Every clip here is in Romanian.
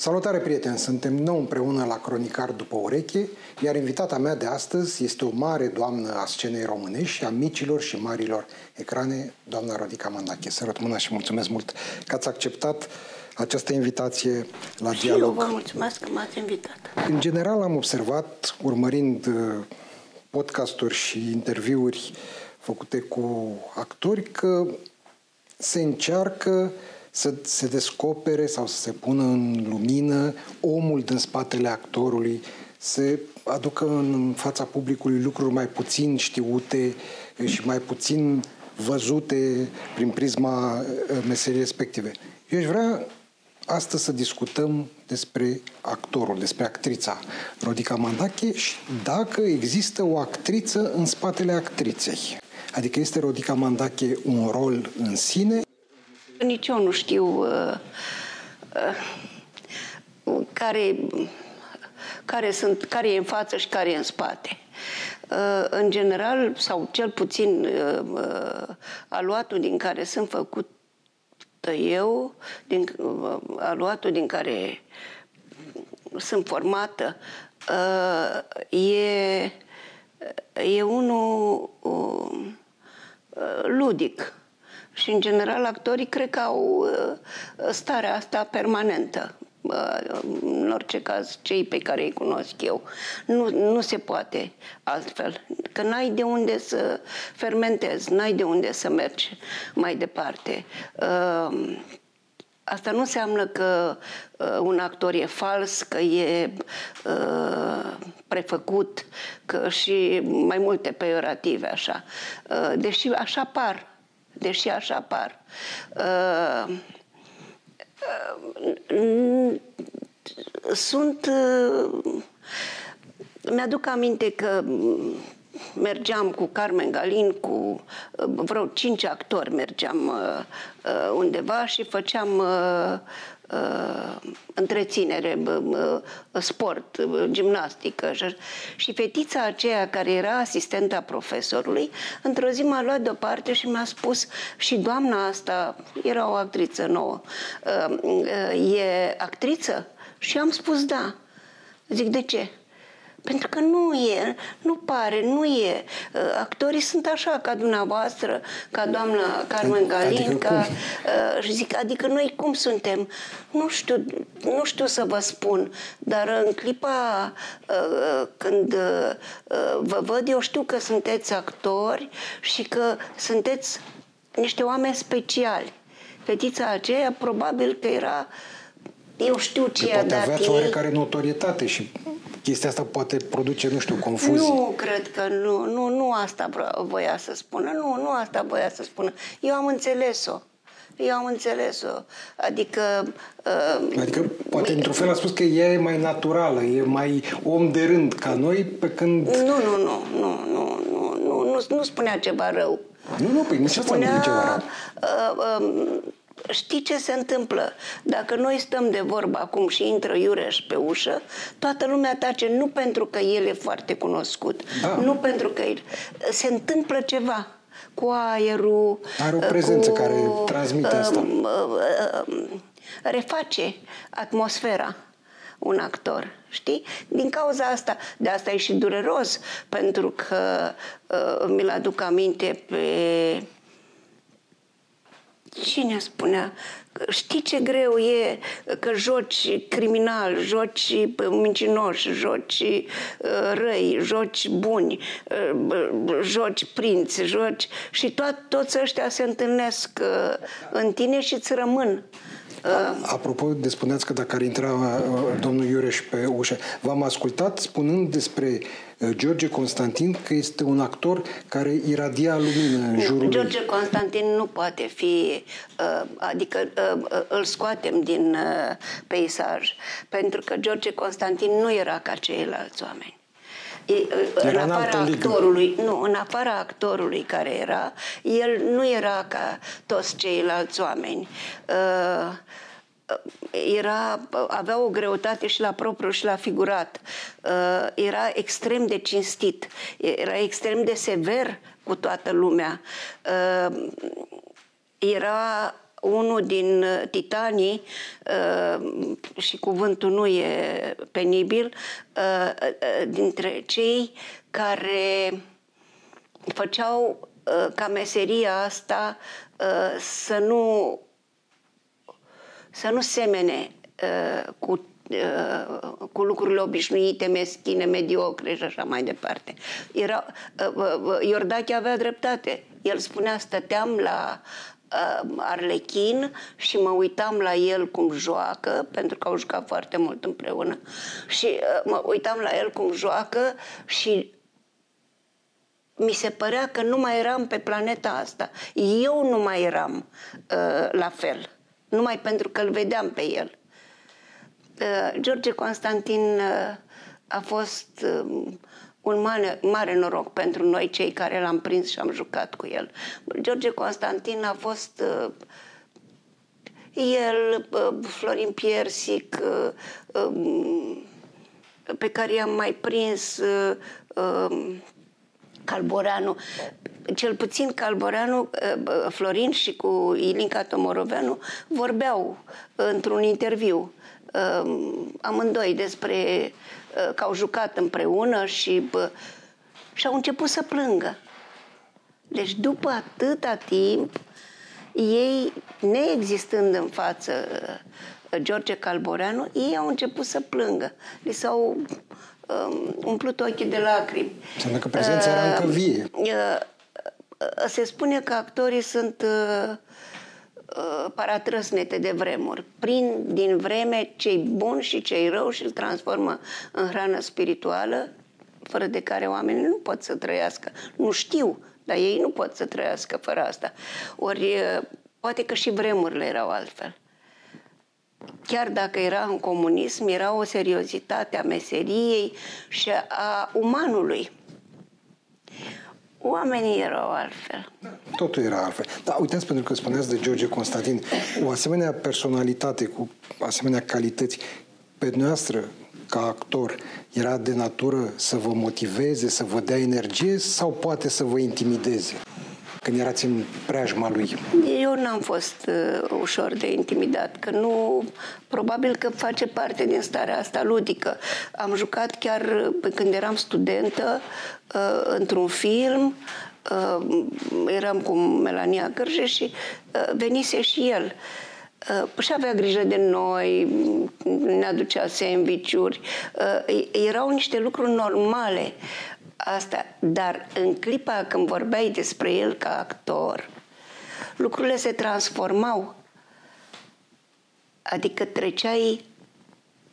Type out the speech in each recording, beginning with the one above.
Salutare prieteni, suntem nou împreună la Cronicar după ureche, iar invitata mea de astăzi este o mare doamnă a scenei românești și a micilor și marilor ecrane, doamna Rodica Mandache. Să mâna și mulțumesc mult că ați acceptat această invitație la și dialog. eu vă mulțumesc că m-ați invitat. În general am observat, urmărind uh, podcasturi și interviuri făcute cu actori, că se încearcă să se descopere sau să se pună în lumină omul din spatele actorului, să aducă în fața publicului lucruri mai puțin știute și mai puțin văzute prin prisma uh, meseriei respective. Eu aș vrea astăzi să discutăm despre actorul, despre actrița Rodica Mandache și dacă există o actriță în spatele actriței. Adică este Rodica Mandache un rol în sine nici eu nu știu uh, uh, care, care, sunt, care e în față și care e în spate. Uh, în general, sau cel puțin uh, uh, aluatul din care sunt făcut eu, din, uh, aluatul din care sunt formată, uh, e, e unul uh, ludic și, în general, actorii cred că au uh, starea asta permanentă. Uh, în orice caz, cei pe care îi cunosc eu. Nu, nu se poate altfel. Că n-ai de unde să fermentezi, n-ai de unde să mergi mai departe. Uh, asta nu înseamnă că uh, un actor e fals, că e uh, prefăcut, că și mai multe peiorative așa. Uh, deși așa par deși așa par. Uh, uh, sunt. Uh, mi-aduc aminte că mergeam cu Carmen Galin, cu vreo cinci actori mergeam undeva și făceam uh, întreținere, uh, sport, uh, gimnastică. Și fetița aceea care era asistenta profesorului, într-o zi m-a luat deoparte și mi-a spus și doamna asta, era o actriță nouă, uh, uh, e actriță? Și am spus da. Zic, de ce? Pentru că nu e, nu pare, nu e. Uh, actorii sunt așa, ca dumneavoastră, ca doamna Carmen Galin, adică ca, uh, și zic, adică noi cum suntem? Nu știu, nu știu să vă spun, dar în clipa uh, când uh, vă văd, eu știu că sunteți actori și că sunteți niște oameni speciali. Fetița aceea probabil că era eu știu ce i-a dat aveați oarecare notorietate și chestia asta poate produce, nu știu, confuzii. Nu, cred că nu, nu, nu asta voia să spună, nu, nu asta voia să spună. Eu am înțeles-o. Eu am înțeles-o. Adică... Uh, adică, poate, într-un fel, a spus că ea e mai naturală, e mai om de rând ca noi, pe când... Nu, nu, nu, nu, nu, nu, nu, nu, nu spunea ceva rău. Nu, nu, păi nici asta nu e ceva rău. Uh, uh, știi ce se întâmplă? Dacă noi stăm de vorbă acum și intră Iureș pe ușă, toată lumea tace nu pentru că el e foarte cunoscut, da. nu pentru că el... se întâmplă ceva cu aerul. Are o prezență cu, care transmite asta. Uh, uh, uh, reface atmosfera un actor, știi? Din cauza asta, de asta e și dureros, pentru că uh, mi-l aduc aminte pe Cine spunea? Știi ce greu e că joci criminal, joci mincinoși, joci uh, răi, joci buni, uh, joci prinți, joci... Și to- toți ăștia se întâlnesc uh, în tine și îți rămân. Apropo de spuneați că dacă ar intra domnul Iureș pe ușă, v-am ascultat spunând despre George Constantin că este un actor care iradia lumină în jurul George Constantin nu poate fi, adică îl scoatem din peisaj, pentru că George Constantin nu era ca ceilalți oameni. Era în afara actorului, nu, în afara actorului care era, el nu era ca toți ceilalți oameni. Uh, era, avea o greutate și la propriu și la figurat. Uh, era extrem de cinstit, era extrem de sever cu toată lumea. Uh, era unul din titanii, și cuvântul nu e penibil, dintre cei care făceau ca meseria asta să nu să nu semene cu Uh, cu lucrurile obișnuite, meschine, mediocre și așa mai departe. Era, uh, uh, Iordache avea dreptate. El spunea, stăteam la Arlechin și mă uitam la el cum joacă, pentru că au jucat foarte mult împreună, și mă uitam la el cum joacă și mi se părea că nu mai eram pe planeta asta. Eu nu mai eram uh, la fel. Numai pentru că îl vedeam pe el. Uh, George Constantin uh, a fost um, un mare, mare noroc pentru noi cei care l-am prins și am jucat cu el. George Constantin a fost uh, el, Florin Piersic, um, pe care i-am mai prins um, Calboranu. Cel puțin Calboranu, Florin și cu Ilinca Tomoroveanu vorbeau într-un interviu uh, amândoi despre uh, că au jucat împreună și, uh, și au început să plângă. Deci după atâta timp, ei, neexistând în față uh, George Calboreanu, ei au început să plângă. Li s-au uh, umplut ochii de lacrimi. Înseamnă că prezența uh, era încă vie. Uh, uh, se spune că actorii sunt uh, Uh, paratrăsnete de vremuri. Prin din vreme cei buni și cei rău și îl transformă în hrană spirituală, fără de care oamenii nu pot să trăiască. Nu știu, dar ei nu pot să trăiască fără asta. Ori uh, poate că și vremurile erau altfel. Chiar dacă era în comunism, era o seriozitate a meseriei și a umanului oamenii erau altfel. Totul era altfel. Da, uitați, pentru că spuneați de George Constantin, o asemenea personalitate cu asemenea calități, pe noastră, ca actor, era de natură să vă motiveze, să vă dea energie sau poate să vă intimideze? Când erați în preajma lui? Eu n-am fost uh, ușor de intimidat, că nu, probabil că face parte din starea asta ludică. Am jucat chiar uh, când eram studentă uh, într-un film, uh, eram cu Melania Gârje și uh, venise și el. Uh, și avea grijă de noi, ne aducea sandvișuri. Uh, erau niște lucruri normale asta, dar în clipa când vorbeai despre el ca actor, lucrurile se transformau. Adică treceai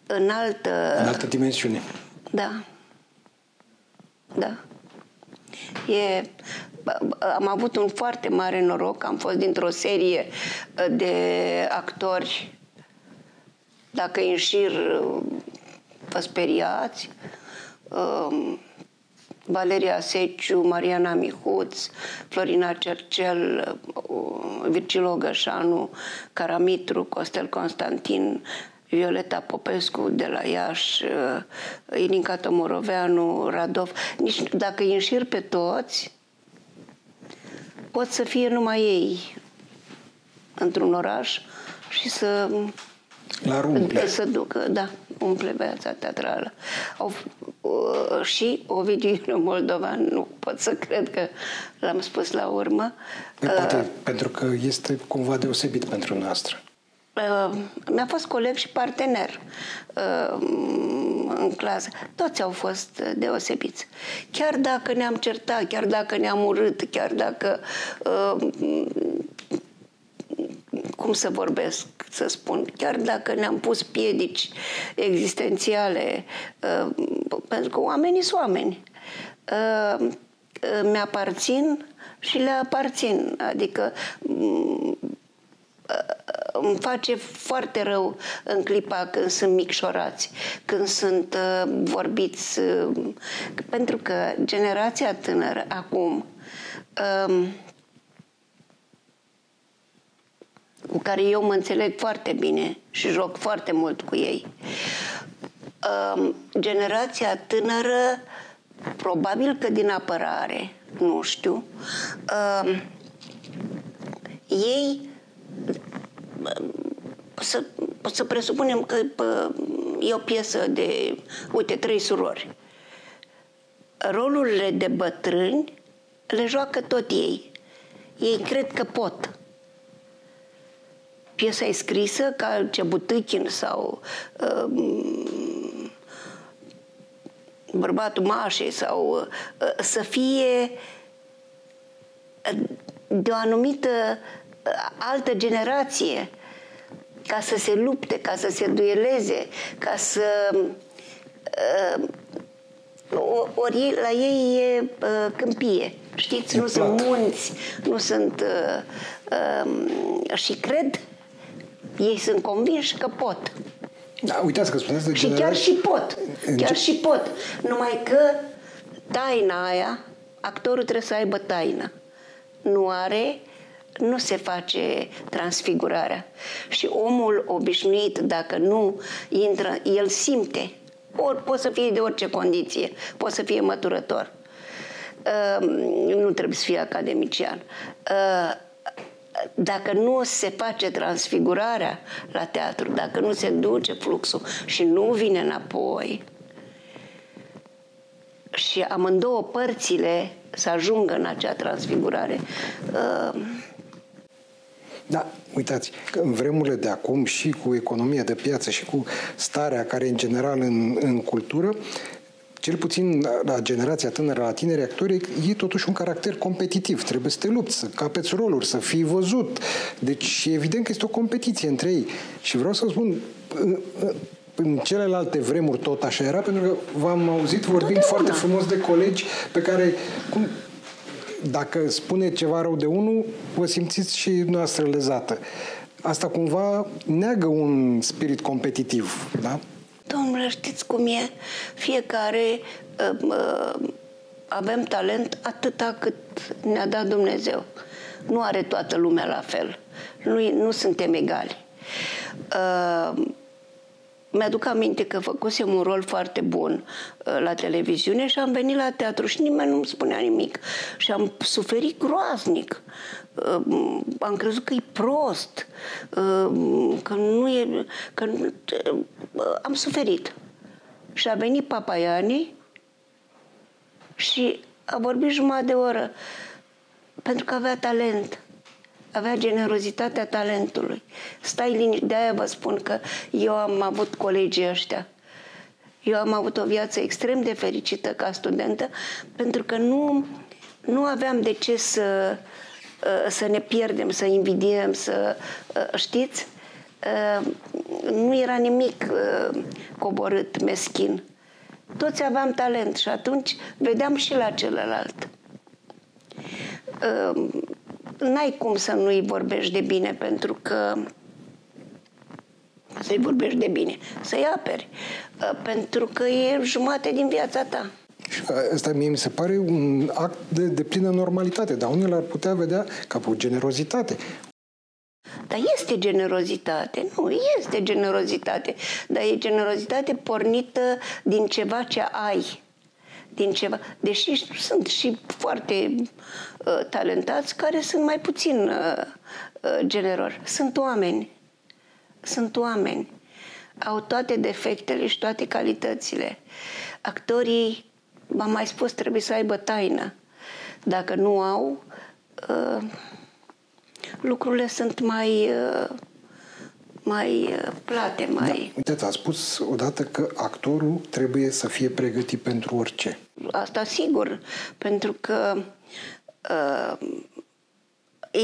în altă... În altă dimensiune. Da. Da. E, am avut un foarte mare noroc, am fost dintr-o serie de actori, dacă în șir vă speriați, um, Valeria Seciu, Mariana Mihuț, Florina Cercel, uh, Virgil Gășanu, Caramitru, Costel Constantin, Violeta Popescu de la Iași, uh, Ilinca Tomoroveanu, Radov. Nici dacă îi înșir pe toți, pot să fie numai ei într-un oraș și să la rumple. Să ducă, da, umple viața teatrală. Au, uh, și Ovidiu Moldovan, nu pot să cred că l-am spus la urmă. Păi, poate uh, pentru că este cumva deosebit pentru noastră. Uh, mi-a fost coleg și partener uh, în clasă. Toți au fost deosebiți. Chiar dacă ne-am certat, chiar dacă ne-am urât, chiar dacă uh, cum să vorbesc, să spun, chiar dacă ne-am pus piedici existențiale, uh, pentru că oamenii sunt oameni, uh, mi-aparțin și le aparțin. Adică mm, uh, îmi face foarte rău în clipa când sunt micșorați, când sunt vorbiți, pentru că generația tânără acum cu care eu mă înțeleg foarte bine și joc foarte mult cu ei. Generația tânără, probabil că din apărare, nu știu, ei să, să presupunem că pă, e o piesă de, uite, trei surori. Rolurile de bătrâni le joacă tot ei. Ei cred că pot. Piesa e scrisă ca Cebutichin sau uh, bărbatul Mașei sau uh, să fie de o anumită uh, altă generație ca să se lupte, ca să se dueleze, ca să uh, ori la ei e uh, câmpie. Știți, nu sunt munți, nu sunt... Uh, uh, și cred, ei sunt convinși că pot. Da, uitați că spuneți de Și chiar și pot. Chiar și pot. Numai că taina aia, actorul trebuie să aibă taină. Nu are, nu se face transfigurarea. Și omul obișnuit, dacă nu intră, el simte. Ori poate să fie de orice condiție, poate să fie măturător. Uh, nu trebuie să fie academician. Uh, dacă nu se face transfigurarea la teatru, dacă nu se duce fluxul și nu vine înapoi, și amândouă părțile să ajungă în acea transfigurare. Uh... Da, uitați, că în vremurile de acum și cu economia de piață și cu starea care în general în, în cultură, cel puțin la generația tânără, la tineri actori, e totuși un caracter competitiv. Trebuie să te lupți, să capeți roluri, să fii văzut. Deci, evident că este o competiție între ei. Și vreau să spun, în celelalte vremuri tot așa era, pentru că v-am auzit vorbind foarte frumos de colegi pe care, cum, dacă spune ceva rău de unul, vă simțiți și noastră lezată. Asta cumva neagă un spirit competitiv, da? Domnule, știți cum e? Fiecare uh, uh, avem talent atâta cât ne-a dat Dumnezeu. Nu are toată lumea la fel. Nu, nu suntem egali. Uh, mi-aduc aminte că făcusem un rol foarte bun uh, la televiziune și am venit la teatru și nimeni nu-mi spunea nimic. Și am suferit groaznic. Uh, am crezut că e prost, uh, că nu e... Că nu, am suferit. Și a venit Papaiani și a vorbit jumătate de oră pentru că avea talent avea generozitatea talentului. Stai liniște, de-aia vă spun că eu am avut colegii ăștia. Eu am avut o viață extrem de fericită ca studentă pentru că nu, nu aveam de ce să, uh, să ne pierdem, să invidiem, să uh, știți? Uh, nu era nimic coborât, meschin. Toți aveam talent și atunci vedeam și la celălalt n-ai cum să nu-i vorbești de bine, pentru că să-i vorbești de bine, să-i aperi, uh, pentru că e jumate din viața ta. Și asta mie mi se pare un act de, de plină normalitate, dar unii l-ar putea vedea ca o generozitate. Dar este generozitate, nu, este generozitate, dar e generozitate pornită din ceva ce ai din ceva. Deși sunt și foarte uh, talentați care sunt mai puțin uh, uh, generori. Sunt oameni. Sunt oameni. Au toate defectele și toate calitățile. Actorii, v-am mai spus, trebuie să aibă taină. Dacă nu au, uh, lucrurile sunt mai uh, mai uh, plate, mai... Da. Uite, a spus odată că actorul trebuie să fie pregătit pentru orice. Asta sigur, pentru că uh,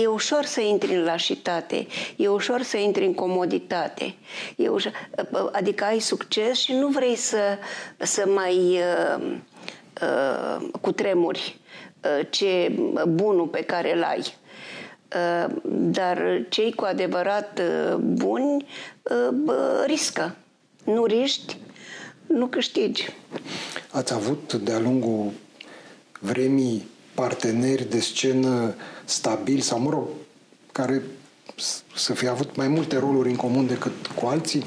e ușor să intri în lașitate, e ușor să intri în comoditate, e ușor, uh, adică ai succes și nu vrei să, să mai uh, uh, cutremuri uh, ce bunul pe care îl ai. Uh, dar cei cu adevărat uh, buni uh, riscă. Nu riști, nu câștigi. Ați avut de-a lungul vremii parteneri de scenă stabili sau, mă rog, care să fie avut mai multe roluri în comun decât cu alții?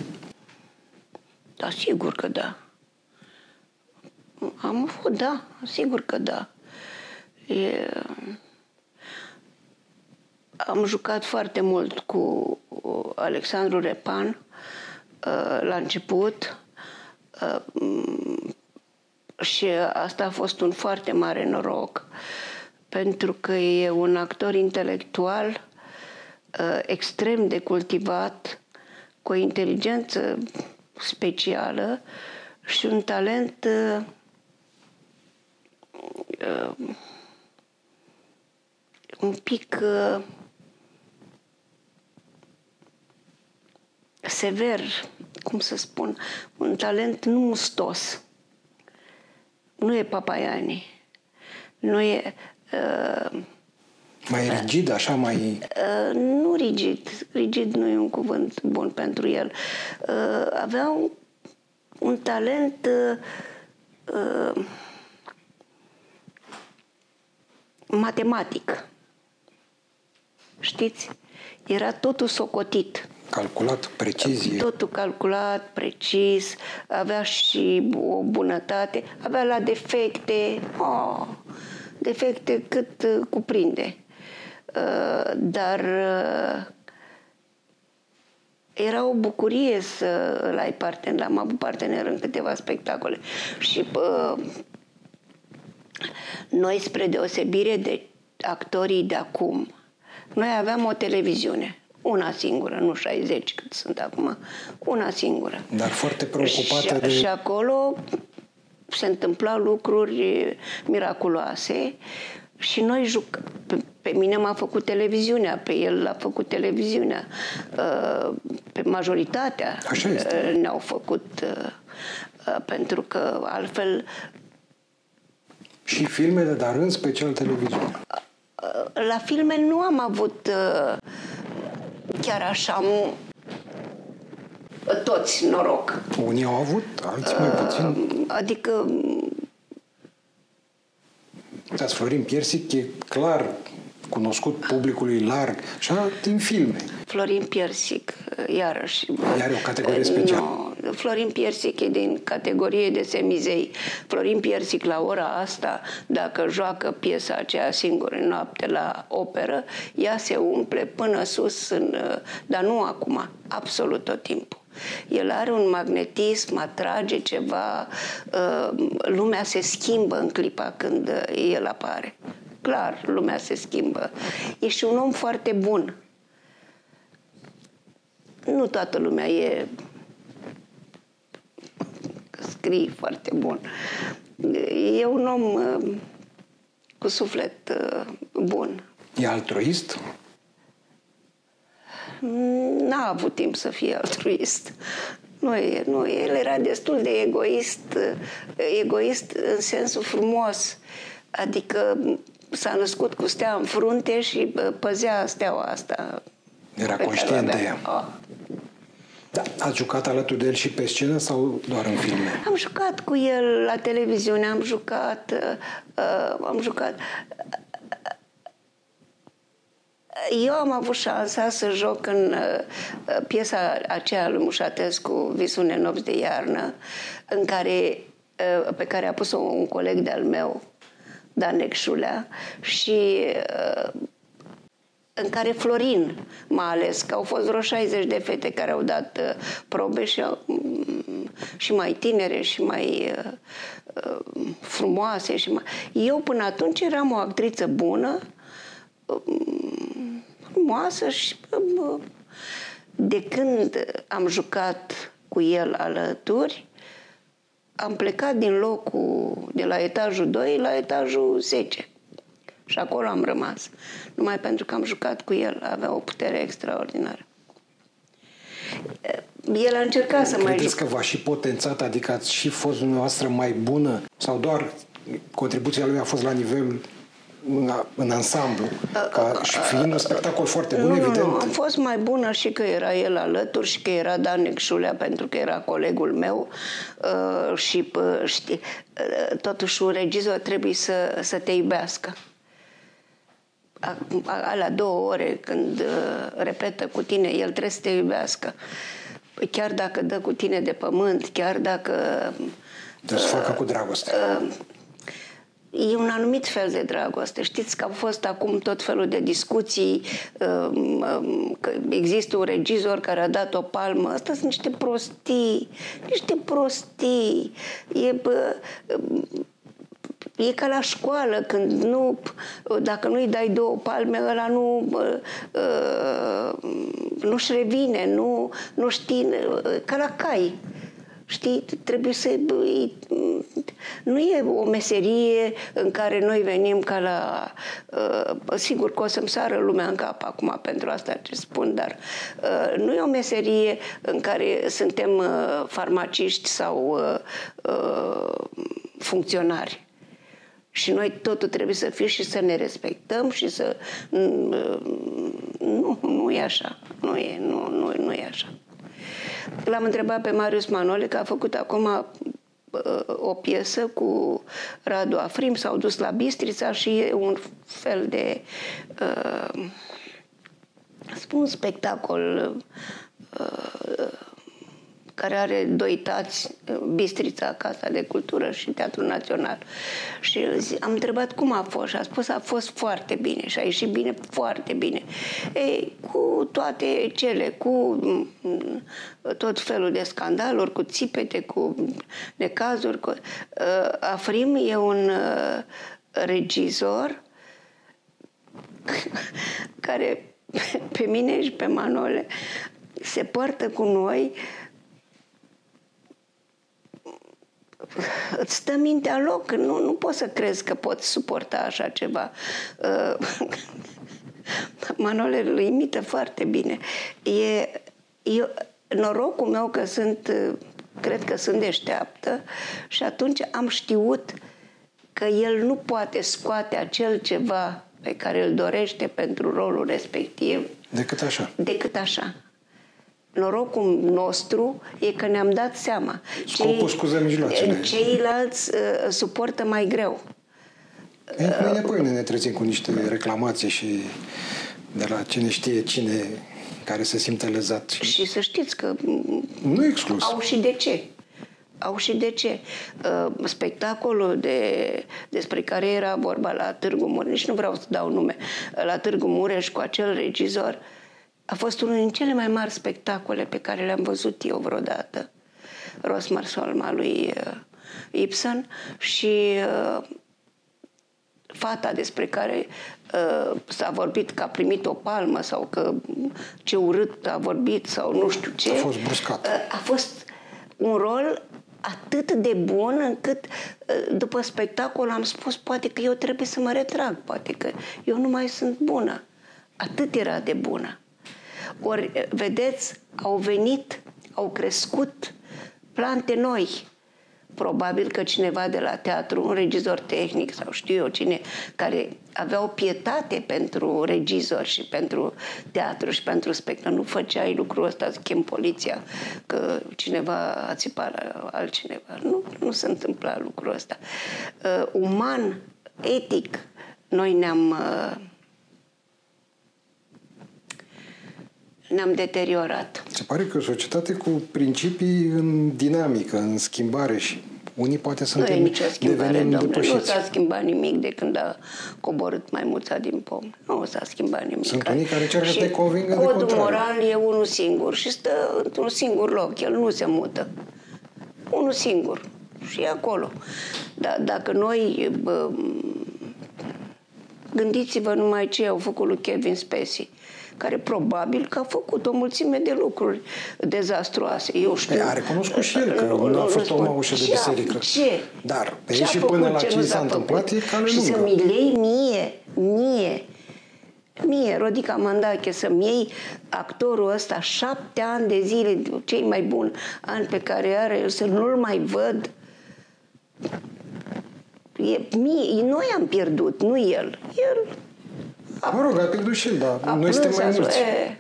Da, sigur că da. Am avut, da, sigur că da. E... Am jucat foarte mult cu Alexandru Repan uh, la început și asta a fost un foarte mare noroc pentru că e un actor intelectual extrem de cultivat, cu o inteligență specială și un talent un pic uh, sever, cum să spun, un talent nu mustos. Nu e Papaiani. Nu e... Uh, mai rigid, așa, mai... Uh, nu rigid. Rigid nu e un cuvânt bun pentru el. Uh, avea un, un talent uh, uh, matematic. Știți? Era totul socotit. Calculat, precizie. Totul calculat, precis, avea și o bunătate, avea la defecte, oh, defecte cât uh, cuprinde. Uh, dar uh, era o bucurie să îl ai partener. Am avut partener în câteva spectacole. Și uh, noi, spre deosebire de actorii de acum, noi aveam o televiziune, una singură, nu 60 cât sunt acum, una singură. Dar foarte preocupată și, de... Și acolo se întâmplau lucruri miraculoase și noi jucăm. Pe, pe mine m-a făcut televiziunea, pe el l-a făcut televiziunea. Uh, pe majoritatea Așa este. Uh, ne-au făcut uh, pentru că altfel și filmele, dar în special televiziunea. La filme nu am avut uh, chiar așa toți noroc. Unii au avut, alții mai puțin. Uh, adică Uitați, Florin Piersic e clar cunoscut publicului larg, așa, din filme. Florin Piersic, iarăși. Are o categorie specială. No, Florin Piersic e din categorie de semizei. Florin Piersic, la ora asta, dacă joacă piesa aceea singură în noapte la operă, ea se umple până sus, în, dar nu acum, absolut tot timpul. El are un magnetism, atrage ceva, uh, lumea se schimbă în clipa când el apare. Clar, lumea se schimbă. E și un om foarte bun. Nu toată lumea e scrie foarte bun. E un om uh, cu suflet uh, bun. E altruist? N-a avut timp să fie altruist. Nu, nu, el era destul de egoist, egoist în sensul frumos. Adică s-a născut cu stea în frunte și păzea steaua asta. Era conștient de ea. Oh. Da. Ați jucat alături de el și pe scenă sau doar în filme? Am jucat cu el la televiziune, am jucat, uh, am jucat. Eu am avut șansa să joc în uh, piesa aceea lui Mușatescu, Visul nopți de iarnă, în care, uh, pe care a pus-o un coleg de-al meu, Dan Șulea, și uh, în care Florin m-a ales, că au fost vreo 60 de fete care au dat uh, probe și, uh, și mai tinere și mai uh, uh, frumoase. Și mai... Eu până atunci eram o actriță bună, uh, frumoasă și uh, de când am jucat cu el alături, am plecat din locul de la etajul 2 la etajul 10. Și acolo am rămas. Numai pentru că am jucat cu el. Avea o putere extraordinară. El a încercat să Credeți mai că v-a și potențat, adică ați și fost dumneavoastră mai bună? Sau doar contribuția lui a fost la nivel în ansamblu, ca și fiind un spectacol foarte bun, nu, evident. Nu, nu, am fost mai bună și că era el alături și că era Dan Șulea pentru că era colegul meu uh, și uh, știi, uh, totuși un regizor trebuie să, să te iubească. La două ore când uh, repetă cu tine, el trebuie să te iubească. Păi chiar dacă dă cu tine de pământ, chiar dacă... Trebuie să facă cu dragoste. Uh, e un anumit fel de dragoste. Știți că au fost acum tot felul de discuții, um, um, că există un regizor care a dat o palmă. Asta sunt niște prostii, niște prostii. E, bă, E ca la școală, când nu, dacă nu-i dai două palme, ăla nu, uh, nu-și revine, nu, nu știi, ca la cai. Știi, trebuie să... Nu e o meserie în care noi venim ca la... Uh, sigur că o să-mi sară lumea în cap acum pentru asta ce spun, dar uh, nu e o meserie în care suntem uh, farmaciști sau uh, uh, funcționari. Și noi totul trebuie să fie și să ne respectăm și să... Nu, nu e așa. Nu e, nu, nu, nu e așa. L-am întrebat pe Marius Manole că a făcut acum uh, o piesă cu Radu Afrim, s-au dus la Bistrița și e un fel de uh, spun spectacol uh, care are doi tați, Bistrița, Casa de Cultură și Teatrul Național. Și am întrebat cum a fost și a spus a fost foarte bine și a ieșit bine, foarte bine. Ei, cu toate cele, cu mm, tot felul de scandaluri, cu țipete, cu necazuri. Cu... Uh, Afrim e un uh, regizor care pe mine și pe Manole se poartă cu noi îți stă mintea loc, nu, nu poți să crezi că poți suporta așa ceva. Uh, Manole îl imită foarte bine. E, eu, norocul meu că sunt, cred că sunt deșteaptă și atunci am știut că el nu poate scoate acel ceva pe care îl dorește pentru rolul respectiv. Decât așa. Decât așa norocul nostru e că ne-am dat seama. Scopul scuză mijloacele. Ceilalți uh, suportă mai greu. Mâine pâine ne trezim cu niște reclamații și de la cine știe cine care se simte lezat. Și să știți că nu exclus. au și de ce. Au și de ce. Uh, spectacolul de, despre care era vorba la Târgu Mureș, nici nu vreau să dau nume, la Târgu Mureș cu acel regizor, uh, a fost unul din cele mai mari spectacole pe care le-am văzut eu vreodată. Rosmar Solma lui uh, Ibsen și uh, fata despre care uh, s-a vorbit că a primit o palmă sau că ce urât a vorbit sau nu știu ce. A fost bruscat. Uh, a fost un rol atât de bun încât uh, după spectacol am spus poate că eu trebuie să mă retrag, poate că eu nu mai sunt bună. Atât era de bună. Ori, vedeți, au venit, au crescut plante noi. Probabil că cineva de la teatru, un regizor tehnic sau știu eu cine, care avea o pietate pentru regizor și pentru teatru și pentru spectacol. Nu făceai lucrul ăsta, chem poliția, că cineva a țipat la altcineva. Nu, nu se întâmpla lucrul ăsta. Uh, uman, etic, noi ne-am uh, ne-am deteriorat. Se pare că o societate cu principii în dinamică, în schimbare și unii poate suntem nu e nicio schimbare, domnule. Nu s-a schimbat nimic de când a coborât maimuța din pom. Nu s-a schimbat nimic. Sunt unii care încearcă să te convingă de contrariu. moral e unul singur și stă într-un singur loc. El nu se mută. Unul singur. Și e acolo. Dar dacă noi... Bă, gândiți-vă numai ce au făcut lui Kevin Spacey care probabil că a făcut o mulțime de lucruri dezastruoase. Eu știu. Păi a recunoscut și el că nu, nu a fost o maușă de biserică. Ce? Dar pe ce și până la ce s-a întâmplat e cale Și să mi lei mie, mie, mie, Rodica Mandache, să-mi iei actorul ăsta șapte ani de zile, cei mai buni ani pe care are el, să nu-l mai văd. E, mie, noi am pierdut, nu el. El Mă rog, a pierdut și el, dar noi suntem mai mulți. E,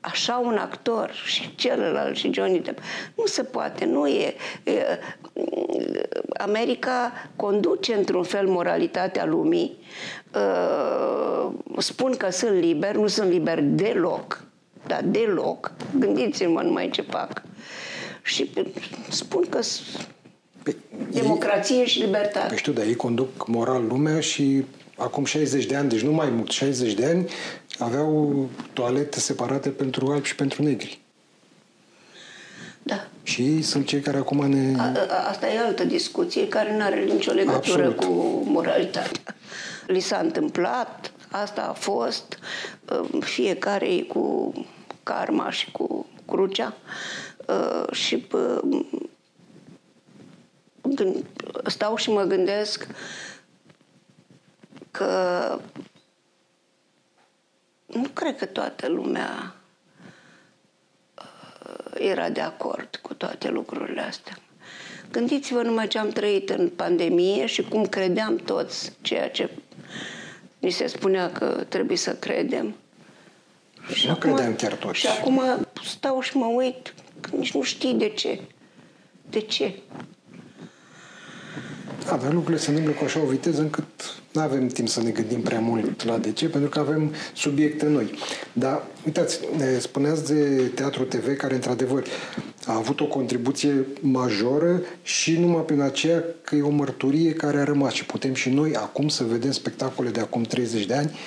așa un actor și celălalt și Johnny Depp. Nu se poate, nu e. e America conduce într-un fel moralitatea lumii. Spun că sunt liber, nu sunt liber deloc, dar deloc. Gândiți-vă numai ce fac. Și spun că Pe, Democrație ei, și libertate. Păi știu, dar ei conduc moral lumea și acum 60 de ani, deci nu mai mult, 60 de ani, aveau toalete separate pentru albi și pentru negri. Da. Și ei sunt cei care acum ne... A, a, asta e altă discuție care nu are nicio legătură Absolut. cu moralitatea. Li s-a întâmplat, asta a fost, uh, fiecare cu karma și cu crucea uh, și uh, stau și mă gândesc că nu cred că toată lumea era de acord cu toate lucrurile astea. Gândiți-vă numai ce am trăit în pandemie și cum credeam toți ceea ce ni se spunea că trebuie să credem. Și nu acum, credeam chiar toți. Și acum stau și mă uit, că nici nu știi de ce. De ce? Da, dar lucrurile se întâmplă cu așa o viteză încât nu avem timp să ne gândim prea mult la de ce, pentru că avem subiecte noi. Dar, uitați, spuneați de Teatru TV, care, într-adevăr, a avut o contribuție majoră și numai prin aceea că e o mărturie care a rămas și putem și noi acum să vedem spectacole de acum 30 de ani,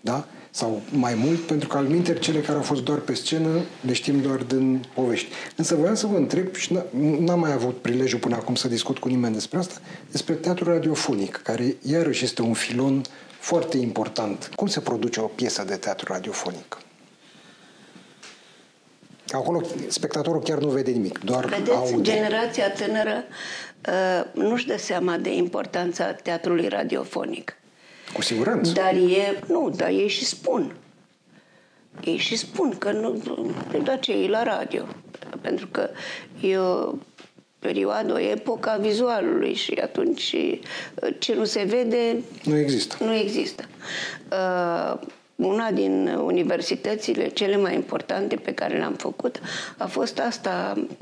da? Sau mai mult, pentru că al cele care au fost doar pe scenă le știm doar din povești. Însă voiam să vă întreb, și n-am mai avut prilejul până acum să discut cu nimeni despre asta, despre teatrul radiofonic, care iarăși este un filon foarte important. Cum se produce o piesă de teatru radiofonic? Acolo spectatorul chiar nu vede nimic, doar Vedeți, aude. generația tânără uh, nu-și dă seama de importanța teatrului radiofonic. Cu siguranță. Dar e, nu, dar ei și spun. Ei și spun că nu, nu doar ce e la radio. Pentru că e o perioadă, o epocă a vizualului și atunci ce nu se vede... Nu există. Nu există. Uh, una din universitățile cele mai importante pe care le-am făcut a fost asta uh, uh, a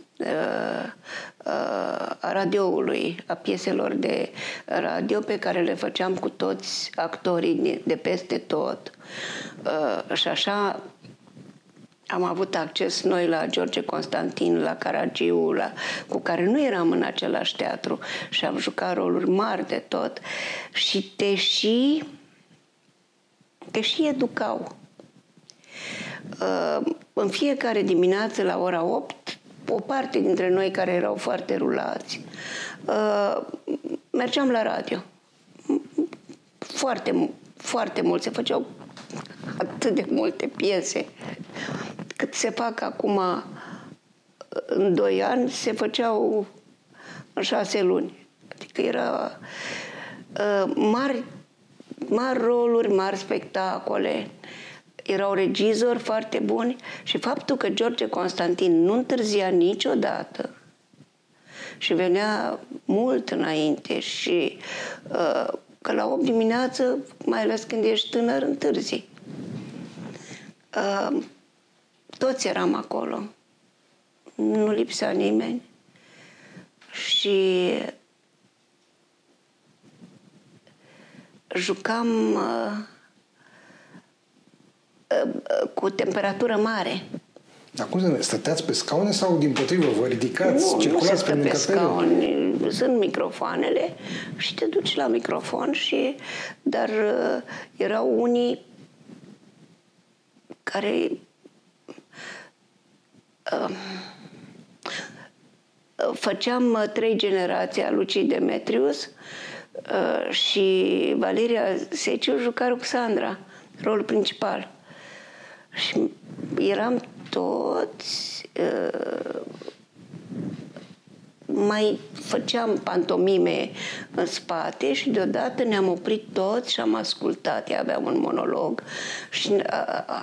radioului, a pieselor de radio pe care le făceam cu toți actorii de peste tot. Uh, și așa am avut acces noi la George Constantin, la Caragiu, la, cu care nu eram în același teatru și am jucat roluri mari de tot. Și te și te și educau. Uh, în fiecare dimineață la ora 8, o parte dintre noi care erau foarte rulați, uh, mergeam la radio. Foarte, foarte mult. Se făceau atât de multe piese cât se fac acum în doi ani, se făceau în șase luni. Adică era uh, mari mari roluri, mari spectacole. Erau regizori foarte buni și faptul că George Constantin nu întârzia niciodată și venea mult înainte și uh, că la 8 dimineață, mai ales când ești tânăr, întârzi. Uh, toți eram acolo. Nu lipsea nimeni. Și jucam uh, uh, cu temperatură mare. Dar cum să stăteați pe scaune sau din potrivă vă ridicați, nu, circulați nu se stă pe scaune, sunt microfoanele și te duci la microfon și dar uh, erau unii care uh, făceam uh, trei generații a Lucii Demetrius Uh, și Valeria Seciu juca Ruxandra, rolul principal. Și eram toți uh, mai făceam pantomime în spate și deodată ne-am oprit toți și am ascultat. Ea avea un monolog și uh,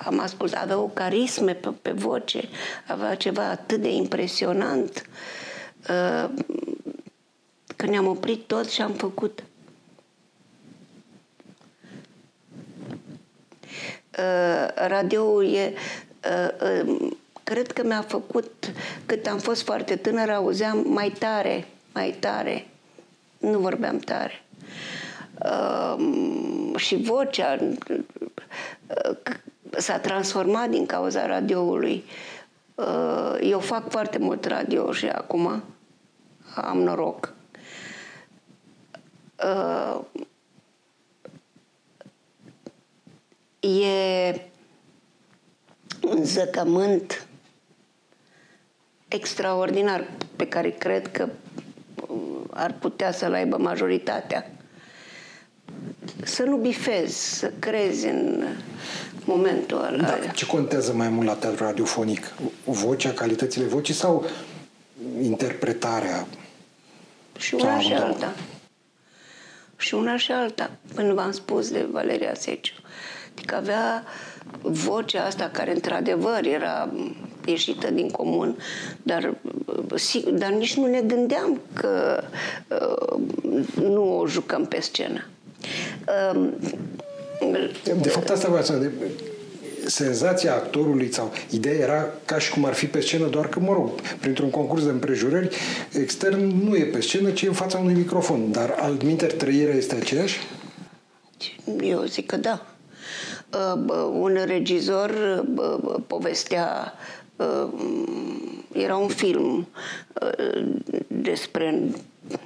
am ascultat. Avea o carisme pe, pe voce, avea ceva atât de impresionant. Uh, că ne-am oprit toți și am făcut. Radioul e uh, uh, cred că mi-a făcut, cât am fost foarte tânără, auzeam mai tare, mai tare. Nu vorbeam tare. Uh, și vocea uh, s-a transformat din cauza radioului. Uh, eu fac foarte mult radio și acum am noroc. uh, e un zăcământ extraordinar pe care cred că uh, ar putea să-l aibă majoritatea. Să nu bifezi, să crezi în momentul ăla. Da, ce contează mai mult la teatru radiofonic? Vocea, calitățile vocii sau interpretarea? Și una și alta. Și una și alta. Până v-am spus de Valeria Seciu. Adică avea vocea asta care într-adevăr era ieșită din comun, dar, dar nici nu ne gândeam că uh, nu o jucăm pe scenă. Uh, de fapt, asta vreau să senzația actorului sau ideea era ca și cum ar fi pe scenă, doar că, mă rog, printr-un concurs de împrejurări, extern nu e pe scenă, ci e în fața unui microfon. Dar altminter trăirea este aceeași? Eu zic că da. Uh, un regizor uh, povestea uh, era un film despre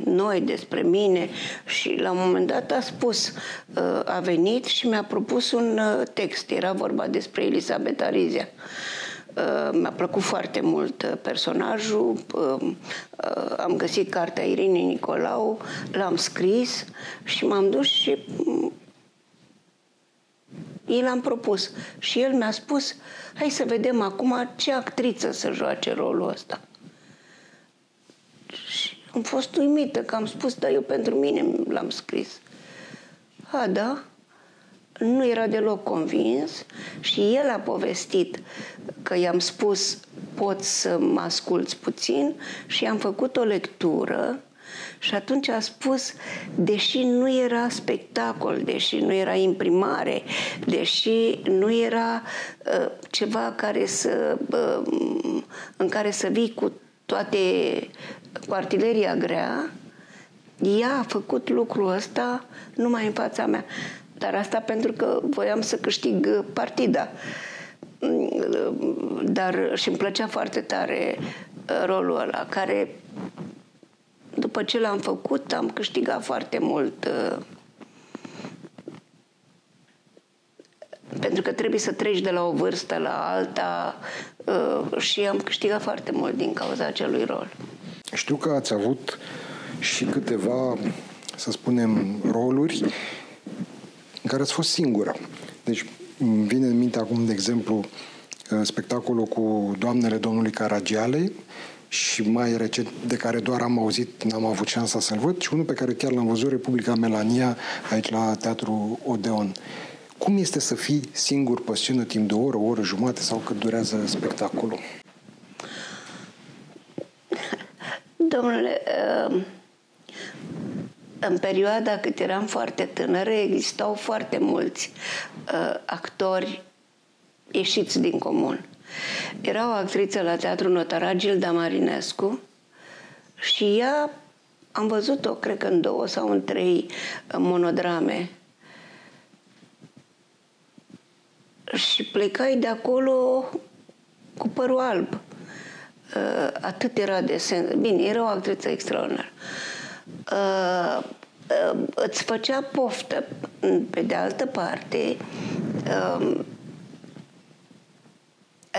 noi, despre mine și la un moment dat a spus, a venit și mi-a propus un text. Era vorba despre Elisabeta Arizia. Mi-a plăcut foarte mult personajul, am găsit cartea Irinei Nicolau, l-am scris și m-am dus și i l-am propus. Și el mi-a spus, hai să vedem acum ce actriță să joace rolul ăsta. Și am fost uimită că am spus, dar eu pentru mine l-am scris. A, da? Nu era deloc convins și el a povestit că i-am spus pot să mă asculți puțin și am făcut o lectură și atunci a spus, deși nu era spectacol, deși nu era imprimare, deși nu era uh, ceva care să, uh, în care să vii cu toate cu artileria grea, ea a făcut lucrul ăsta numai în fața mea. Dar asta pentru că voiam să câștig partida. Dar și îmi plăcea foarte tare uh, rolul ăla, care după ce l-am făcut, am câștigat foarte mult uh, pentru că trebuie să treci de la o vârstă la alta uh, și am câștigat foarte mult din cauza acelui rol. Știu că ați avut și câteva, să spunem, roluri în care ați fost singură. Deci îmi vine în minte acum, de exemplu, uh, spectacolul cu Doamnele Domnului Caragiale, și mai recent, de care doar am auzit, n-am avut șansa să-l văd, și unul pe care chiar l-am văzut, Republica Melania, aici la Teatru Odeon. Cum este să fii singur pe scenă timp de o oră, o oră jumate sau cât durează spectacolul? Domnule, uh, în perioada cât eram foarte tânără, existau foarte mulți uh, actori ieșiți din comun era o actriță la Teatrul Notara, Gilda Marinescu, și ea am văzut-o, cred că în două sau în trei monodrame. Și plecai de acolo cu părul alb. Uh, atât era de sens. Bine, era o actriță extraordinară. Uh, uh, îți făcea poftă. Pe de altă parte,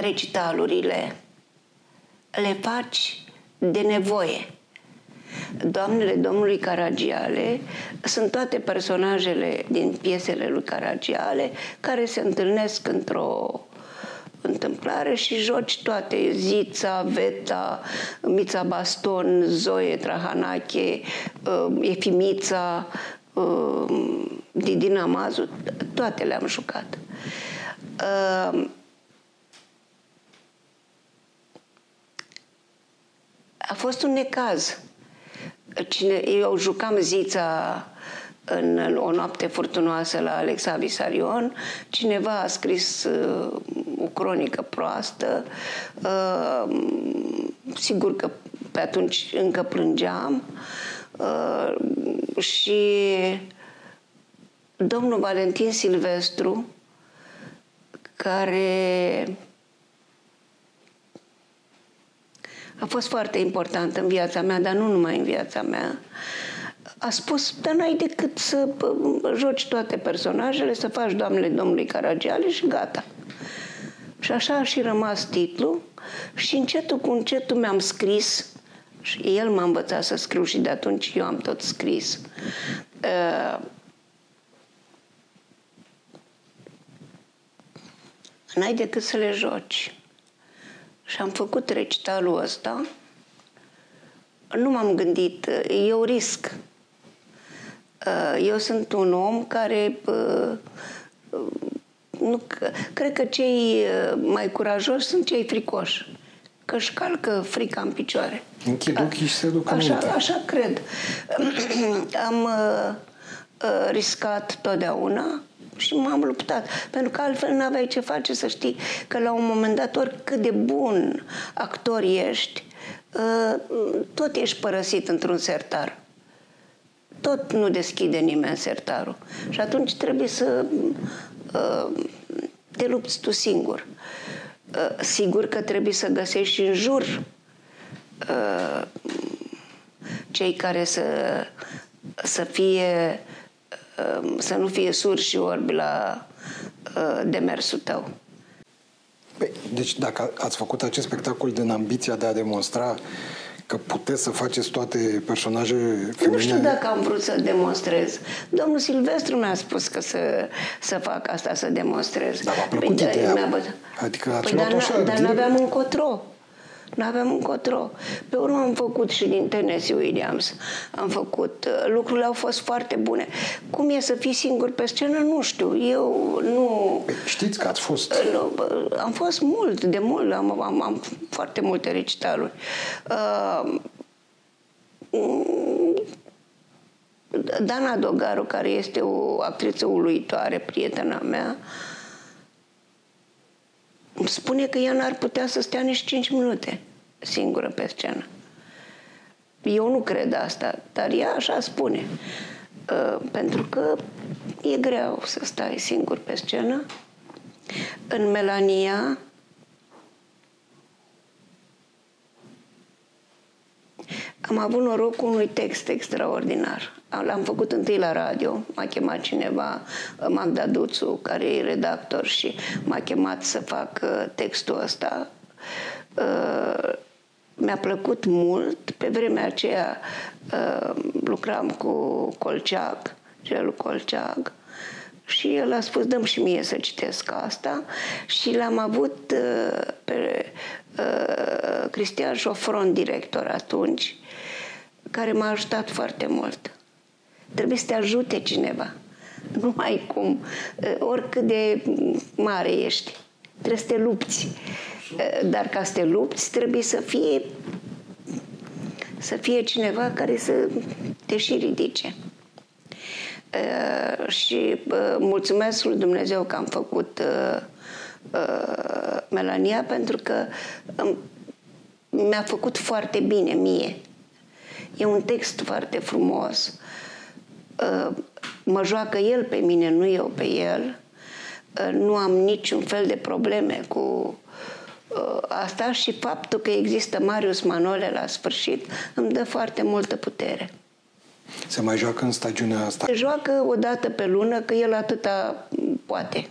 recitalurile le faci de nevoie. Doamnele domnului Caragiale sunt toate personajele din piesele lui Caragiale care se întâlnesc într-o întâmplare și joci toate. Zița, Veta, Mița Baston, Zoe Trahanache, uh, Efimița, uh, Didina Mazu, toate le-am jucat. A fost un necaz. Cine, eu jucam zița în o noapte furtunoasă la Alexa Visarion, cineva a scris uh, o cronică proastă. Uh, sigur că pe atunci încă plângeam. Uh, și domnul Valentin Silvestru, care a fost foarte important în viața mea, dar nu numai în viața mea. a spus, dar n-ai decât să joci toate personajele, să faci Doamnele Domnului Caragiale și gata. Și așa a și rămas titlul și încetul cu încetul mi-am scris și el m-a învățat să scriu și de atunci eu am tot scris. Uh, n-ai decât să le joci. Și am făcut recitalul ăsta. Nu m-am gândit, eu risc. Uh, eu sunt un om care uh, nu, cred că cei uh, mai curajoși sunt cei fricoși. Că își calcă frica în picioare. Închid ochii și se duc așa, așa cred. Am uh, uh, riscat totdeauna și m-am luptat. Pentru că altfel nu aveai ce face să știi că la un moment dat, oricât de bun actor ești, uh, tot ești părăsit într-un sertar. Tot nu deschide nimeni sertarul. Și atunci trebuie să uh, te lupți tu singur. Uh, sigur că trebuie să găsești în jur uh, cei care să, să fie Um, să nu fie sur și orbi la uh, demersul tău. Păi, deci dacă ați făcut acest spectacol din ambiția de a demonstra că puteți să faceți toate personajele feminine... Nu știu dacă am vrut să demonstrez. Domnul Silvestru mi-a spus că să, să fac asta, să demonstrez. Dar v-a plăcut păi, ideea. Adică ați păi, dar, așa, dar nu aveam încotro. Nu aveam încotro. Pe urmă am făcut și din Tennessee Williams. Am făcut. Uh, lucrurile au fost foarte bune. Cum e să fii singur pe scenă, nu știu. Eu nu... Știți că ați fost... Uh, nu, am fost mult, de mult. Am, am, am foarte multe recitaluri. Uh, Dana Dogaru, care este o actriță uluitoare, prietena mea, îmi spune că ea n-ar putea să stea nici 5 minute singură pe scenă. Eu nu cred asta, dar ea așa spune. Uh, pentru că e greu să stai singur pe scenă. În Melania am avut norocul unui text extraordinar. L-am făcut întâi la radio, m-a chemat cineva, Magda Duțu, care e redactor și m-a chemat să fac uh, textul ăsta. Uh, mi-a plăcut mult. Pe vremea aceea uh, lucram cu Colceag, Gelu Colceag, și el a spus, dăm și mie să citesc asta și l-am avut pe Cristian Șofron, director atunci, care m-a ajutat foarte mult. Trebuie să te ajute cineva. Nu ai cum. Oricât de mare ești. Trebuie să te lupți. Dar ca să te lupți, trebuie să fie să fie cineva care să te și ridice. Uh, și uh, mulțumesc lui Dumnezeu că am făcut uh, uh, Melania pentru că um, mi-a făcut foarte bine mie. E un text foarte frumos. Uh, mă joacă el pe mine, nu eu pe el. Uh, nu am niciun fel de probleme cu uh, asta și faptul că există Marius Manole la sfârșit îmi dă foarte multă putere. Se mai joacă în stagiunea asta? Se joacă o dată pe lună, că el atâta poate.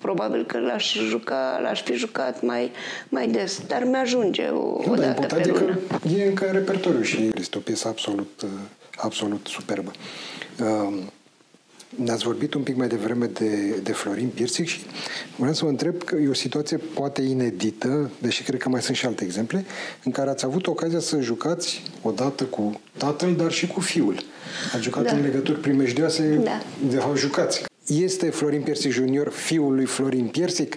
Probabil că l-aș juca, l-aș fi jucat mai, mai des, dar mi-ajunge o, nu, o dată pe lună. E încă în repertoriu și este o piesă absolut, absolut superbă. Uh, ne-ați vorbit un pic mai devreme de, de Florin Piersic și vreau să vă întreb că e o situație poate inedită, deși cred că mai sunt și alte exemple, în care ați avut ocazia să jucați odată cu tatăl, dar și cu fiul. Ați jucat da. în legături primejdioase, da. de fapt jucați. Este Florin Piersic Junior fiul lui Florin Piersic?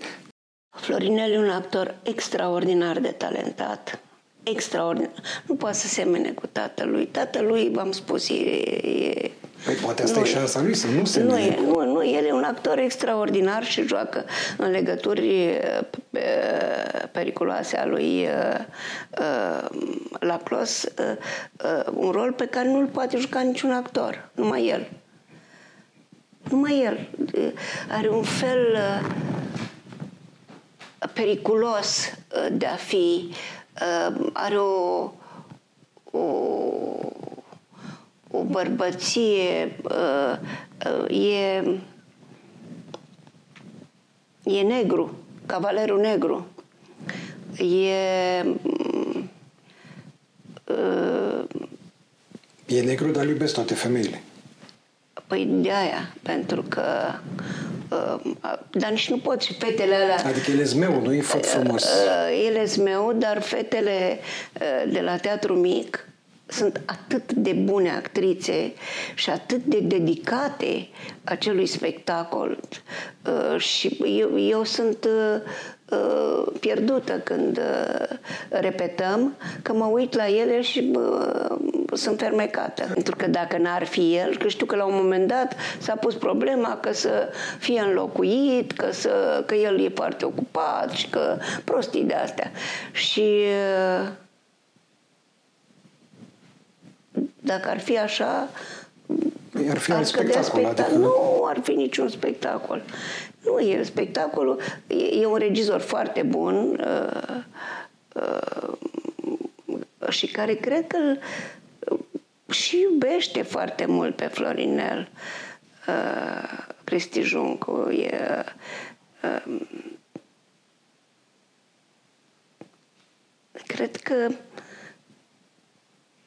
Florinel e un actor extraordinar de talentat. Extraordinar. Nu poate să semene cu tatălui. Tatălui, v-am spus, e... e Păi poate asta nu, e șansa lui să nu se nu, e, nu, nu, el e un actor extraordinar și joacă în legături periculoase a lui la Clos un rol pe care nu-l poate juca niciun actor, numai el. Numai el are un fel uh, periculos uh, de a fi, uh, are o, o bărbăție, e, e negru, cavalerul negru. E E negru, dar iubesc toate femeile. Păi de aia, pentru că uh, dar nici nu pot și fetele alea... Adică ele meu, nu? E făt frumos. Uh, ele meu, dar fetele uh, de la teatru mic sunt atât de bune actrițe și atât de dedicate acelui spectacol. Uh, și eu, eu sunt uh, uh, pierdută când repetăm, că mă uit la ele și sunt fermecată. Pentru că dacă n-ar fi el, că știu că la un moment dat s-a pus problema că să fie înlocuit, că, să, că el e foarte ocupat și că prostii de astea. Și dacă ar fi așa, ar fi un spectacol. spectacol. Adică... Nu ar fi niciun spectacol. Nu e spectacolul. E, e un regizor foarte bun uh, uh, și care cred că și iubește foarte mult pe Florinel. Uh, Cristi Juncu e uh, cred că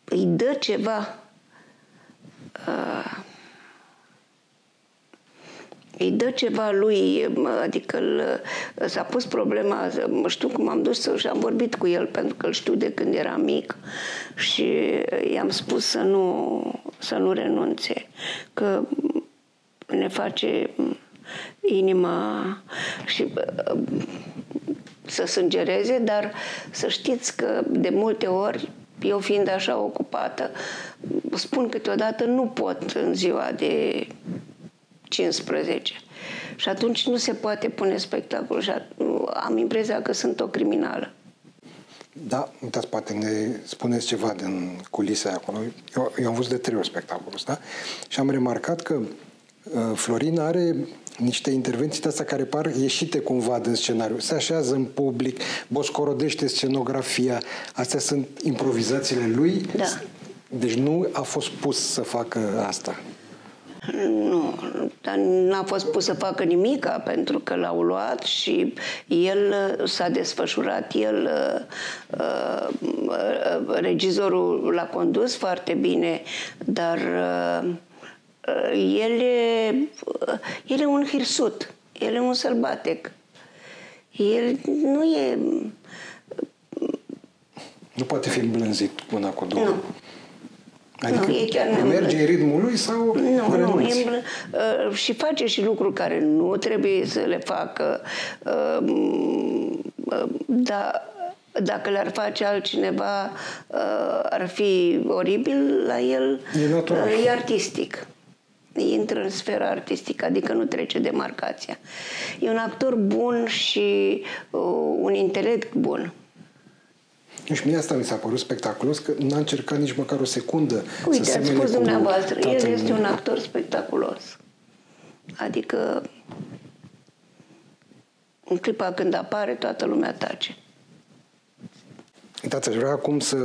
îi dă ceva uh, îi dă ceva lui, adică s-a pus problema, știu cum am dus și am vorbit cu el pentru că îl știu de când era mic și i-am spus să nu, să nu renunțe, că ne face inima și să sângereze, dar să știți că de multe ori eu fiind așa ocupată, spun câteodată nu pot în ziua de 15. Și atunci nu se poate pune spectacol și am impresia că sunt o criminală. Da, uitați, poate ne spuneți ceva din culise acolo. Eu, eu am văzut de trei ori spectacolul ăsta și am remarcat că uh, Florin are niște intervenții de astea care par ieșite cumva din scenariu. Se așează în public, boscorodește scenografia. Astea sunt improvizațiile lui. Da. Deci nu a fost pus să facă asta. Nu, dar n-a fost pus să facă nimic pentru că l-au luat și el s-a desfășurat, el uh, uh, regizorul l-a condus foarte bine, dar uh, el e, el e un hirsut, el e un sălbatec. El nu e... Nu poate fi îmblânzit una cu două. Nu. Adică nu, e chiar merge în ritmul lui sau Nu, nu, e, uh, și face și lucruri care nu trebuie să le facă, uh, uh, dar dacă le-ar face altcineva, uh, ar fi oribil la el. E natural. Uh, e artistic intră în sfera artistică, adică nu trece de marcația. E un actor bun și uh, un intelect bun. Și mie asta mi s-a părut spectaculos, că n-a încercat nici măcar o secundă Uite, să ați spus dumneavoastră, el este un actor spectaculos. Adică în clipa când apare, toată lumea tace. Uitați, aș vrea acum să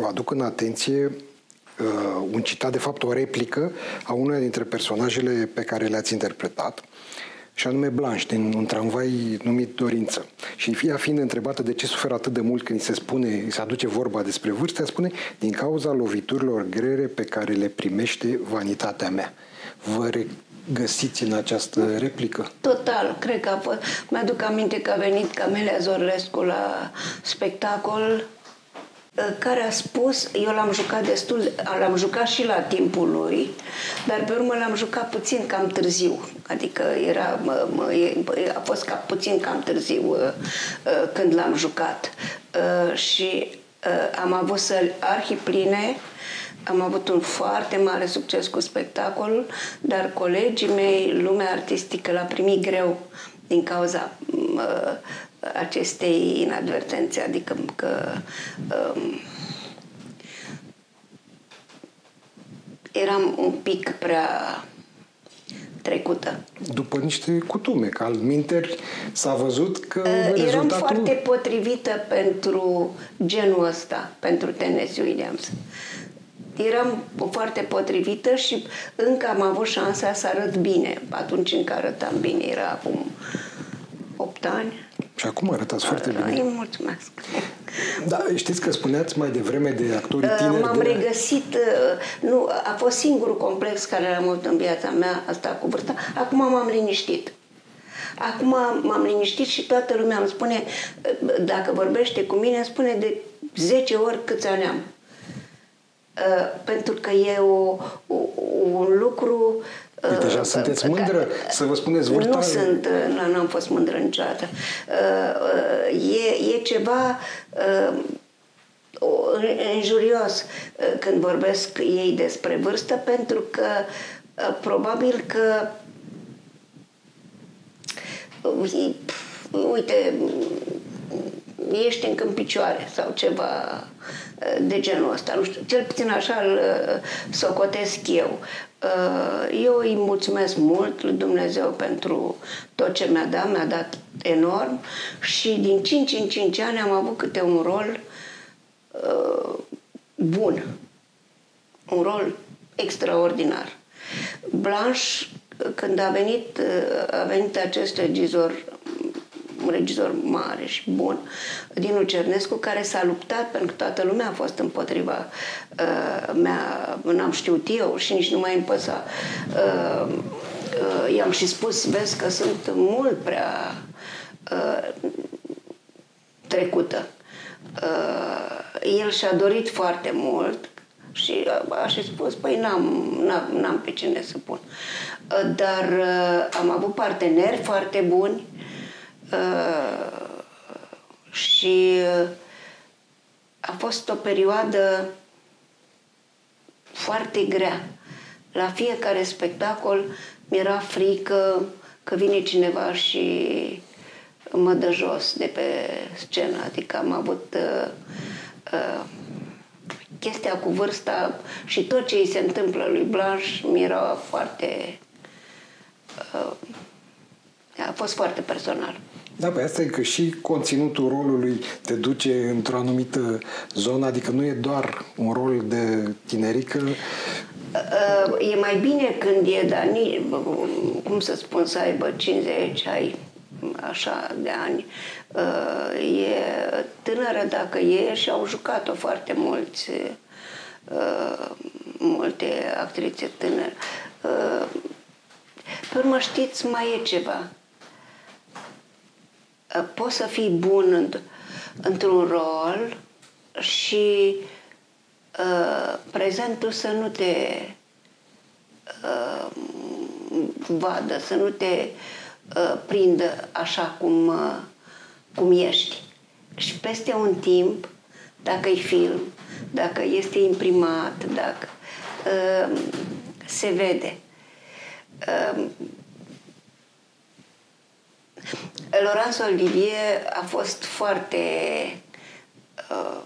o aduc în atenție uh, un citat, de fapt o replică a unei dintre personajele pe care le-ați interpretat, și anume Blanche, din un tramvai numit Dorință. Și ea fiind întrebată de ce suferă atât de mult când îi se spune, îi se aduce vorba despre vârstă, spune din cauza loviturilor grele pe care le primește vanitatea mea. Vă găsiți în această replică? Total, cred că a fost. Mi-aduc aminte că a venit Camelia Zorlescu la spectacol Uh, care a spus, eu l-am jucat destul, l-am jucat și la timpul lui, dar pe urmă l-am jucat puțin cam târziu, adică era, mă, mă, a fost ca, puțin cam târziu uh, uh, când l-am jucat. Și am avut să arhipline, am avut un foarte mare succes cu spectacolul, dar colegii mei, lumea artistică, l-a primit greu din cauza acestei inadvertențe, adică că um, eram un pic prea trecută. După niște cutume, că al minteri s-a văzut că uh, rezultatul... Eram foarte potrivită pentru genul ăsta, pentru Tennessee Williams. eram foarte potrivită și încă am avut șansa să arăt bine. Atunci încă arătam bine, era acum 8 ani. Și acum arătați foarte Da, bine. Îi mulțumesc. Da, știți că spuneați mai devreme de actorii tineri. M-am de... regăsit, uh, nu, a fost singurul complex care l-am avut în viața mea, asta cu vârsta. Acum m-am liniștit. Acum m-am liniștit și toată lumea îmi spune, uh, dacă vorbește cu mine, îmi spune de 10 ori câți ani am. Uh, pentru că e o, o, un lucru Păi deja uh, sunteți uh, mândră să vă spuneți vârsta? Nu sunt, uh, nu, n-am fost mândră niciodată. Uh, uh, E, e ceva uh, o- înjurios uh, când vorbesc ei despre vârstă, pentru că uh, probabil că uh, uite, ești încă în picioare sau ceva uh, de genul ăsta. Nu știu, cel puțin așa îl uh, socotesc eu. Uh, Eu îi mulțumesc mult lui Dumnezeu pentru tot ce mi-a dat, mi-a dat enorm și din 5 în 5 ani am avut câte un rol uh, bun. Un rol extraordinar. Blanche, când a venit, uh, a venit acest regizor un regizor mare și bun, Dinu Cernescu, care s-a luptat pentru că toată lumea a fost împotriva uh, mea, n-am știut eu și nici nu mai îmi păsa. Uh, uh, i-am și spus, vezi că sunt mult prea uh, trecută. Uh, el și-a dorit foarte mult și a, a și spus, păi n-am, n-am, n-am pe cine să pun. Uh, dar uh, am avut parteneri foarte buni uh, și uh, a fost o perioadă foarte grea. La fiecare spectacol mi-era frică că vine cineva și mă dă jos de pe scenă. Adică am avut uh, uh, chestia cu vârsta și tot ce îi se întâmplă lui Blanche mi-era foarte... Uh, a fost foarte personal. Da, pe asta e că și conținutul rolului te duce într-o anumită zonă, adică nu e doar un rol de tinerică. Uh, E mai bine când e, dar ni, cum să spun, să aibă 50, ai așa de ani. Uh, E tânără dacă e și au jucat-o foarte mulți, uh, multe actrițe tânăre. Uh, Pe urmă, știți, mai e ceva. Uh, Poți să fii bun înt- într-un rol și uh, prezentul să nu te uh, vadă, să nu te uh, prindă așa cum, uh, cum ești. Și peste un timp, dacă e film, dacă este imprimat, dacă uh, se vede. Uh, Laurence Olivier a fost foarte uh,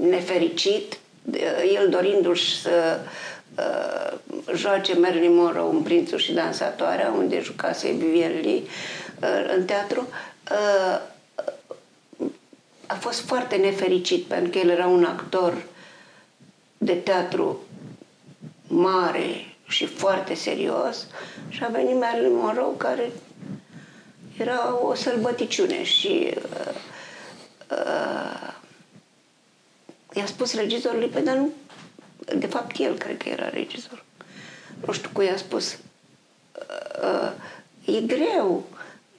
nefericit, uh, el dorindu-și să uh, joace Marilyn Monroe în Prințul și Dansatoarea, unde jucase Vivien Lee uh, în teatru, uh, a fost foarte nefericit pentru că el era un actor de teatru mare și foarte serios și a venit Marilyn Monroe care era o sălbăticiune și uh, uh, i-a spus regizorului, pe dar nu, de fapt el cred că era regizor. Nu știu cui i-a spus, uh, uh, e greu,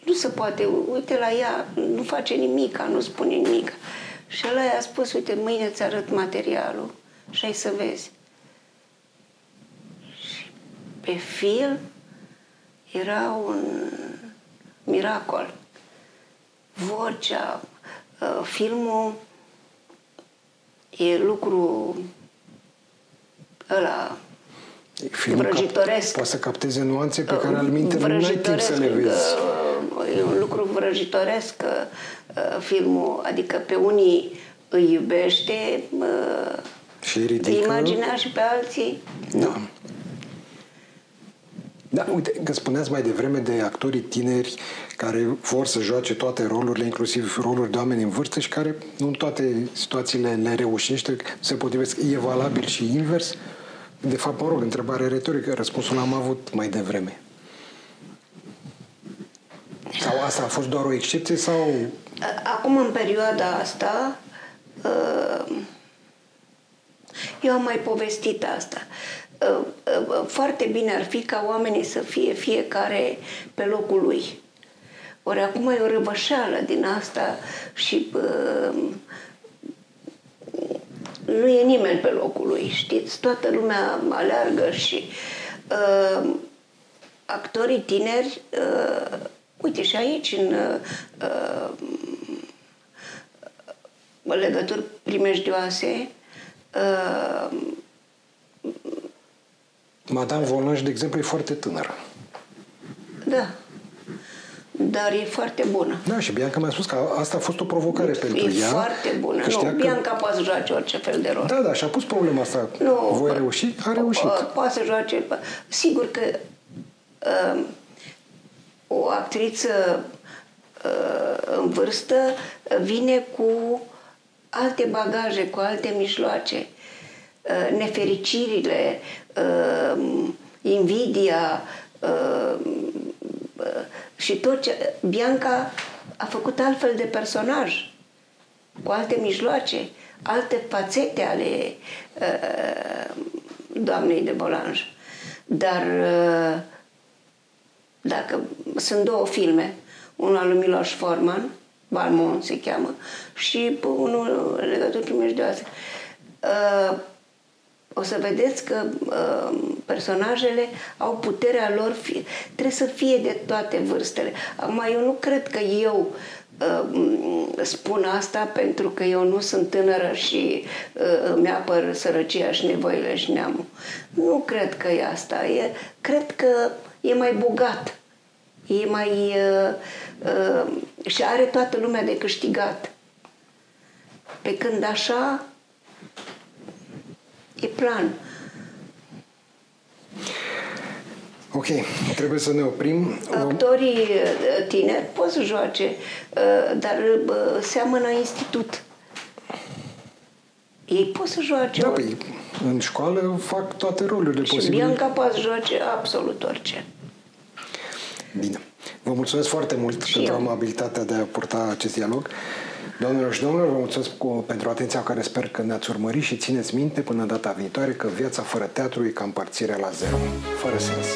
nu se poate, uite la ea, nu face nimic, nu spune nimic. Și ăla i-a spus, uite, mâine îți arăt materialul și ai să vezi. Și pe film era un miracol. Vocea, uh, filmul e lucru ăla Filmul vrăjitoresc. Cap, poate să capteze nuanțe pe care al minte nu ai timp Vrăjitoresc, să le vezi. uh, E un lucru vrăjitoresc uh, filmul, adică pe unii îi iubește, uh, Și ridică. îi imagina și pe alții Da. Da, uite, că spuneați mai devreme de actorii tineri care vor să joace toate rolurile, inclusiv roluri de oameni în vârstă și care nu în toate situațiile le reușește, se potrivesc. E valabil și invers? De fapt, mă rog, întrebare retorică, răspunsul am avut mai devreme. Sau asta a fost doar o excepție sau... Acum, în perioada asta, uh, eu am mai povestit asta. Uh, uh, foarte bine ar fi ca oamenii să fie fiecare pe locul lui. Ori acum e o răvășeală din asta și nu e nimeni pe locul lui, știți? Toată lumea aleargă și uh, actorii tineri uh, Uite, și aici, în uh, uh, legături primejdioase, uh, Madame Volange, de exemplu, e foarte tânără. Da. Dar e foarte bună. Da, și Bianca mi-a spus că asta a fost o provocare e pentru ea. E foarte bună. Nu, că... Bianca poate să joace orice fel de rol. Da, da, și a pus problema asta. Nu, Voi reuși? A reușit. Poate să joace. Sigur că uh, o actriță uh, în vârstă vine cu alte bagaje, cu alte mijloace. Uh, nefericirile, uh, invidia și tot ce... Bianca a făcut altfel de personaj, cu alte mijloace, alte fațete ale doamnei de Bolanj. Dar dacă sunt două filme, unul al lui Miloș Forman, Balmon se cheamă, și unul legături primejdioase. Uh, o să vedeți că uh, personajele au puterea lor, fie, trebuie să fie de toate vârstele. Acum, eu nu cred că eu uh, spun asta pentru că eu nu sunt tânără și uh, îmi apăr sărăcia și nevoile și neamul. Nu cred că e asta. E, cred că e mai bogat, e mai. Uh, uh, și are toată lumea de câștigat. Pe când așa e plan. Ok, trebuie să ne oprim. Actorii uh, tineri pot să joace, uh, dar seamănă institut. Ei pot să joace. Da, păi, în școală fac toate rolurile și posibile. Și Bianca poate să joace absolut orice. Bine. Vă mulțumesc foarte mult și pentru eu. amabilitatea de a purta acest dialog. Doamnelor și domnilor, vă mulțumesc cu, pentru atenția care sper că ne-ați urmărit și țineți minte până data viitoare că viața fără teatru e ca împărțirea la zero, fără sens.